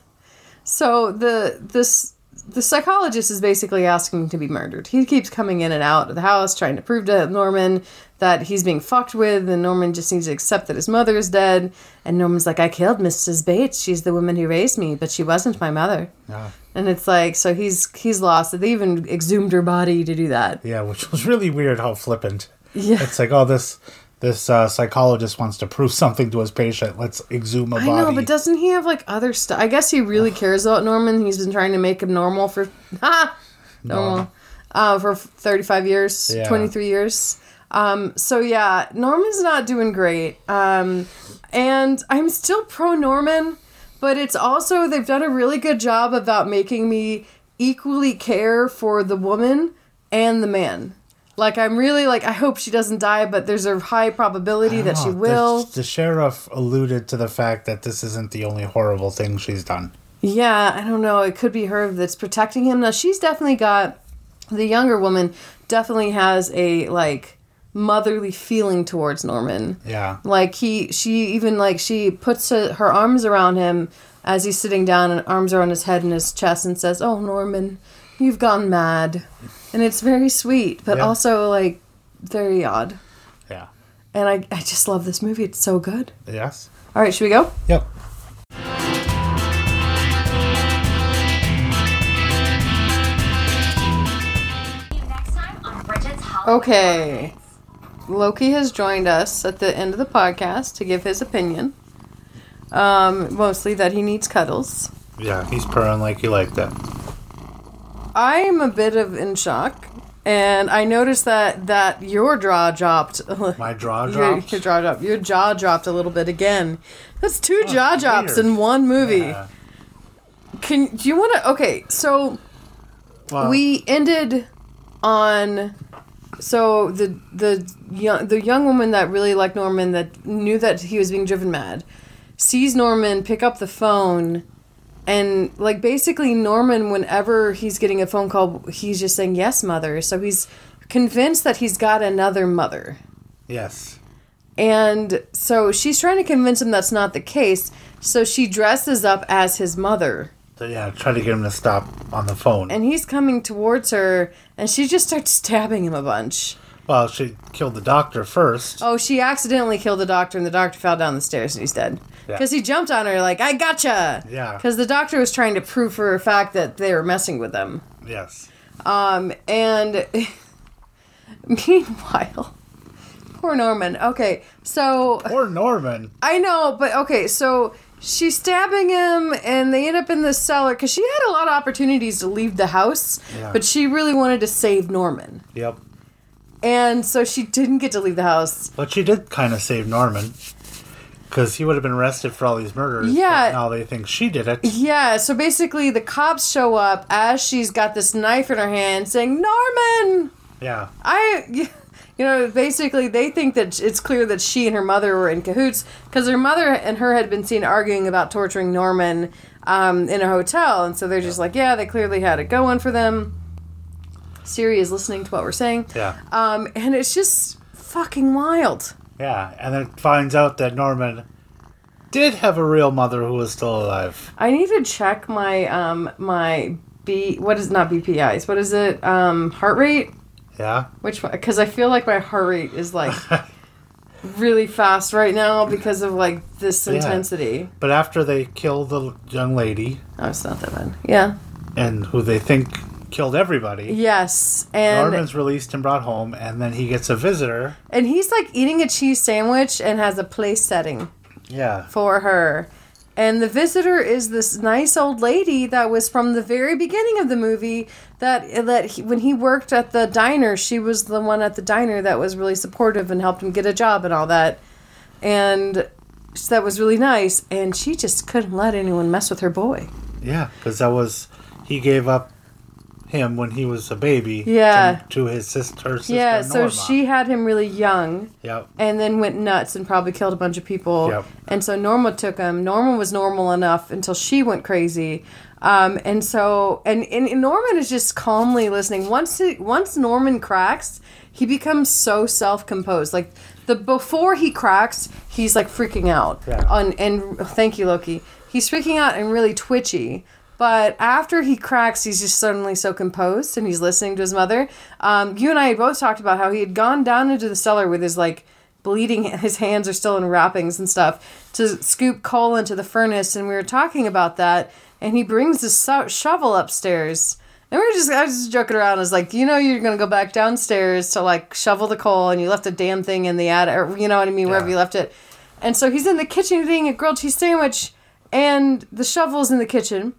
[laughs] so the this the psychologist is basically asking to be murdered. He keeps coming in and out of the house trying to prove to Norman that he's being fucked with, and Norman just needs to accept that his mother is dead. And Norman's like, "I killed Mrs. Bates. She's the woman who raised me, but she wasn't my mother." Yeah. And it's like, so he's he's lost. They even exhumed her body to do that. Yeah, which was really weird how flippant. Yeah. It's like, oh, this this uh, psychologist wants to prove [laughs] something to his patient. Let's exhume a I body. I know, but doesn't he have like other stuff? I guess he really cares about Norman. He's been trying to make him normal for [laughs] ha normal uh, for thirty five years, Yeah. twenty three years. Um, so yeah, Norman's not doing great. Um, and I'm still pro Norman, but it's also they've done a really good job about making me equally care for the woman and the man. Like I'm really like I hope she doesn't die, but there's a high probability that she Oh, the- will. The, sheriff alluded to the fact that this isn't the only horrible thing she's done. Yeah, I don't know. It could be her that's protecting him. Now she's definitely got the younger woman definitely has a like motherly feeling towards Norman. Yeah. Like he she even like she puts uh, her arms around him as he's sitting down and arms are on his head and his chest and says, "Oh Norman, you've gone mad." And it's very sweet, but Yeah. also like very odd. Yeah. And I, I just love this movie. It's so good. Yes. All right, should we go? Yep. Next time on Bridget's Hollywood Okay. Loki has joined us at the end of the podcast to give his opinion. Um, mostly that he needs cuddles. Yeah, he's purring like you like that. I'm a bit of in shock, and I noticed that that your jaw dropped. [laughs] My jaw dropped. your jaw dropped. Your jaw dropped a little bit again. That's two oh, jaw drops weird. in one movie. Yeah. Can do you want to? Okay, so Well, we ended on so the the young the young woman that really liked Norman that knew that he was being driven mad sees Norman pick up the phone and like basically Norman whenever he's getting a phone call he's just saying yes mother. So he's convinced that he's got another mother. Yes. and so she's trying to convince him that's not the case. So she dresses up as his mother. So yeah, try to get him to stop on the phone. and he's coming towards her and she just starts [laughs] stabbing him a bunch well, she killed the doctor first. oh she accidentally killed the doctor and the doctor fell down the stairs and he's dead Yeah. because he jumped on her like i gotcha Yeah. because the doctor was trying to prove for a fact that they were messing with them Yes. um and [laughs] meanwhile poor norman okay so Poor Norman. I know, but okay, so she's stabbing him and they end up in the cellar because she had a lot of opportunities to leave the house, Yeah. but she really wanted to save Norman. Yep. And so she didn't get to leave the house. But she did kind of save Norman. Because he would have been arrested for all these murders. but Yeah. now they think she did it. Yeah, so basically the cops show up as she's got this knife in her hand saying, Norman! Yeah. I. [laughs] You know, basically, they think that it's clear that she and her mother were in cahoots because her mother and her had been seen arguing about torturing Norman um, in a hotel, and so they're just like, yeah, they clearly had it going for them. Siri is listening to what we're saying, Yeah. um, and it's just fucking wild. Yeah. And then finds out that Norman did have a real mother who was still alive. I need to check my um, my B. What is not BPIs? What is it? Um, heart rate. Yeah. Which one? Because I feel like my heart rate is like [laughs] really fast right now because of like this Yeah. intensity. But after they kill the young lady, Oh, it's not that bad. Yeah. and who they think killed everybody, Yes, and Norman's released and brought home, and then he gets a visitor. and he's like eating a cheese sandwich and has a place setting Yeah. for her. And the visitor is this nice old lady that was from the very beginning of the movie. That that he, when he worked at the diner, she was the one at the diner that was really supportive and helped him get a job and all that. And that was really nice. And she just couldn't let anyone mess with her boy. Yeah. Because that was, he gave up him when he was a baby. Yeah. To, to his sister, sister yeah, so she had him really young. Yep. and then went nuts and probably killed a bunch of people. Yep. And so Norma took him. Norma was normal enough until she went crazy. Um, and so and, and Norman is just calmly listening. Once he, once Norman cracks, he becomes so self composed. Like the before he cracks, he's like freaking out. Yeah. On and thank you, Loki. He's freaking out and really twitchy. But after he cracks, he's just suddenly so composed and he's listening to his mother. Um, you and I had both talked about how he had gone down into the cellar with his like bleeding, [laughs] his hands are still in wrappings and stuff to scoop coal into the furnace. And we were talking about that. And he brings the so- shovel upstairs. And we were just, I was just joking around. I was like, you know, you're going to go back downstairs to like shovel the coal and you left a damn thing in the attic, or you know what I mean, wherever Yeah. you left it. And so he's in the kitchen eating a grilled cheese sandwich and the shovel's in the kitchen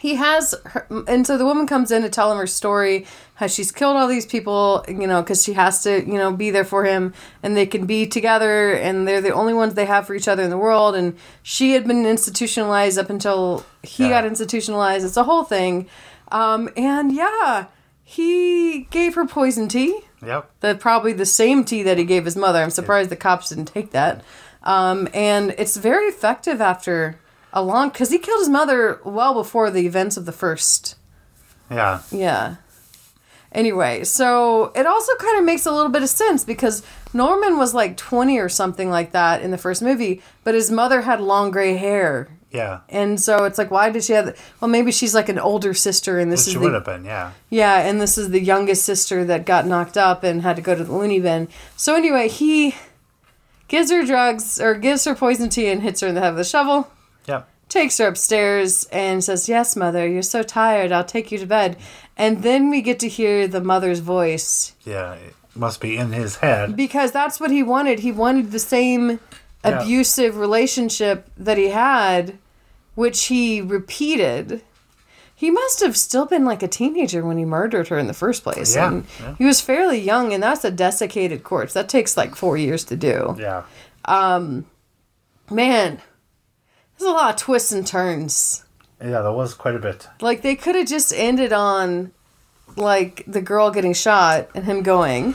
he has her, and so the woman comes in to tell him her story how she's killed all these people you know because she has to you know be there for him and they can be together and they're the only ones they have for each other in the world and she had been institutionalized up until he Yeah. got institutionalized it's a whole thing um, and yeah he gave her poison tea Yep. the probably the same tea that he gave his mother. I'm surprised the cops didn't take that. Um, and it's very effective after a long because he killed his mother well before the events of the first. Yeah. Yeah. Anyway, so it also kind of makes a little bit of sense because Norman was like 20 or something like that in the first movie, but his mother had long gray hair. Yeah. And so it's like, why did she have? Well, maybe she's like an older sister, and this Which is she the would have been, yeah. yeah, and this is the youngest sister that got knocked up and had to go to the loony bin. So anyway, he gives her drugs or gives her poison tea and hits her in the head with a shovel. Yep. Takes her upstairs and says, Yes, mother, you're so tired. I'll take you to bed. And then we get to hear the mother's voice Yeah. It must be in his head. because that's what he wanted. He wanted the same Yeah. abusive relationship that he had, which he repeated. He must have still been like a teenager when he murdered her in the first place. Yeah, And yeah. He was fairly young, and that's a desiccated corpse. That takes like four years to do. Yeah. Um, man, there's a lot of twists and turns. Yeah, there was quite a bit. Like they could have just ended on like the girl getting shot and him going.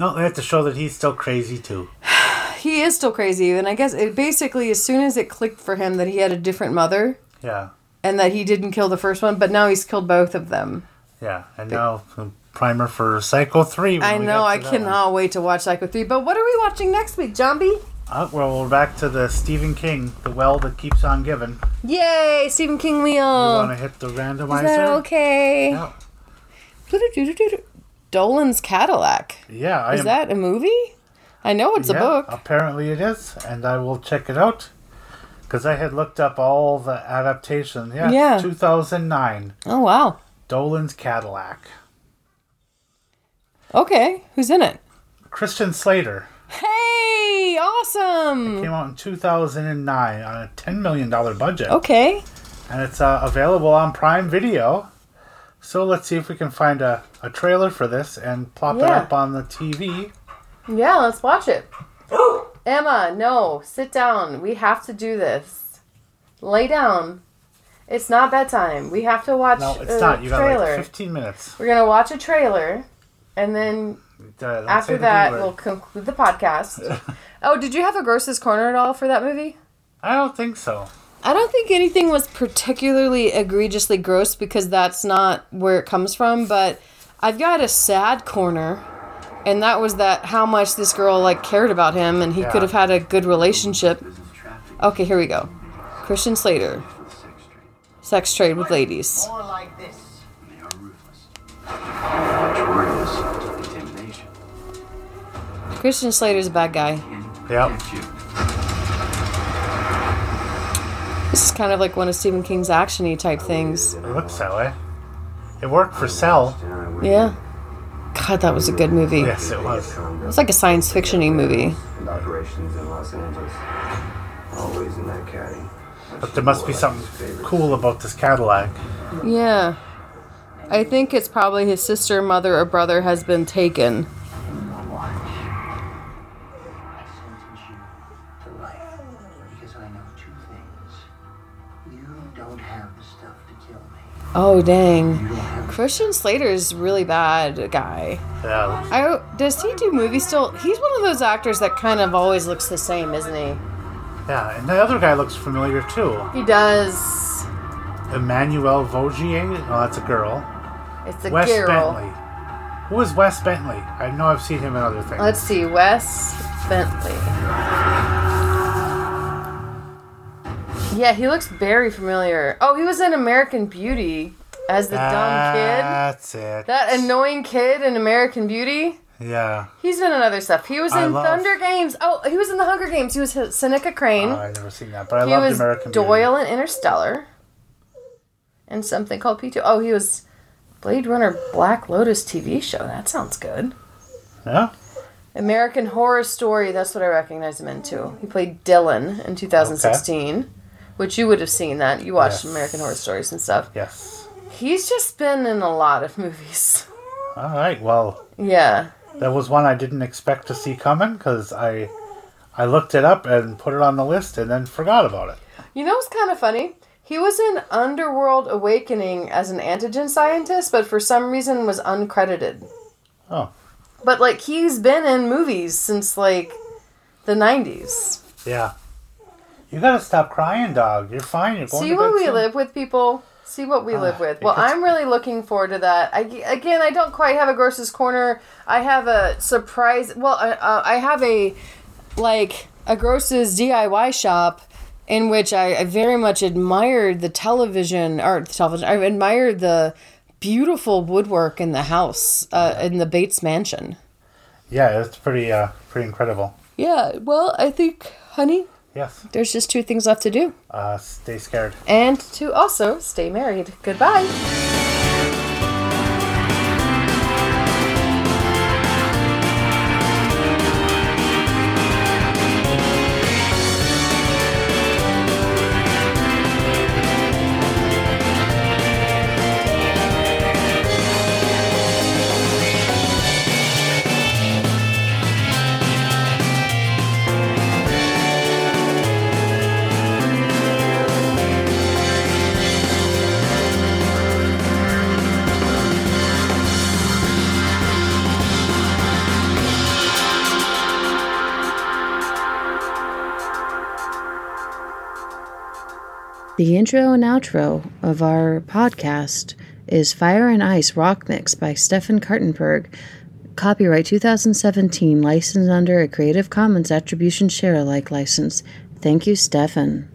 No, they have to show that he's still crazy too. [sighs] He is still crazy, and I guess it basically as soon as it clicked for him that he had a different mother Yeah. and that he didn't kill the first one, but now he's killed both of them. Yeah. And now um, primer for Psycho 3. I know, I cannot wait to watch Psycho 3. But what are we watching next week, Zombie? Uh, well, we're back to the Stephen King, The Well That Keeps On Giving. Yay, Stephen King You want wheel. to hit the randomizer? Is that okay? Yeah. Dolan's Cadillac. Yeah, I Is am. that a movie? I know it's a book. Apparently it is, and I will check it out. Because I had looked up all the adaptation. Yeah, Yeah. 2009. Oh, wow. Dolan's Cadillac. Okay, who's in it? Christian Slater Hey, awesome. It came out in 2009 on a $10 million budget. Okay. And it's uh, available on Prime Video. So let's see if we can find a, a trailer for this and plop it up on the TV. Yeah, let's watch it. [gasps] Emma, no, sit down. We have to do this. Lay down. It's not bedtime. We have to watch No, it's a not. You got trailer. like 15 minutes. We're gonna watch a trailer, and then don't after that, we'll conclude the podcast. [laughs] oh, did you have a grossest corner at all for that movie? I don't think so. I don't think anything was particularly egregiously gross because that's not where it comes from, but I've got a sad corner. And that was that how much this girl like cared about him and he Yeah. could have had a good relationship. Okay, here we go. Christian Slater. Sex trade with ladies. More like this. Christian Slater's a bad guy. Yep. This is kind of like one of Stephen King's actiony type things. It looks that way. It worked for Cell. Yeah. God, that was a good movie. Yes, it was. It's like a science fiction-y movie. Operations in Los Angeles. Always in that caddy. But there must be something cool about this Cadillac. Yeah. I think it's probably his sister, mother, or brother has been taken. Oh dang. You don't have Christian Slater's really bad guy. Yeah. I does he do movies still? He's one of those actors that kind of always looks the same, isn't he? Yeah, and the other guy looks familiar too. He does. Emmanuelle Vaugier. Oh, that's a girl. It's a Wes girl. Bentley. Who is Wes Bentley? I know I've seen him in other things. Let's see, Wes Bentley. Yeah, he looks very familiar. Oh, he was in American Beauty as the dumb kid. That's it. That annoying kid in American Beauty. yeah. He's been in other stuff. He was I in love- Thunder Games. Oh, he was in the Hunger Games. He was Seneca Crane. Oh, I've never seen that, but I love American Beauty. Doyle in Interstellar. And something called P2. Oh, he was Blade Runner Black Lotus TV show. That sounds good. Yeah. American Horror Story. That's what I recognize him in too. He played Dylan in 2016, which you would have seen that. You watched Yes. American Horror Stories and stuff. Yes. He's just been in a lot of movies. [laughs] All right. Well, Yeah. that was one I didn't expect to see coming because I, I looked it up and put it on the list and then forgot about it. You know what's kind of funny? He was in Underworld Awakening as an antigen scientist, but for some reason was uncredited. Oh. But like he's been in movies since like the 90s. Yeah. You gotta stop crying, dog. You're fine. You're going See what we soon. live with, people. See what we live Ah, with. Well, gets- I'm really looking forward to that. I, again, I don't quite have a grossest corner. I have a surprise. Well, uh, uh, I have a like a gross's DIY shop in which I, I very much admired the television or the television. I admired the beautiful woodwork in the house uh, in the Bates Mansion. Yeah, it's pretty, uh, pretty incredible. Yeah, well, I think, honey, Yes. there's just two things left to do. Uh, stay scared. And to also stay married. Goodbye. The intro and outro of our podcast is Fire and Ice Rock Mix by Stefan Kartenberg. Copyright 2017, licensed under a Creative Commons Attribution Share Alike license. Thank you, Stefan.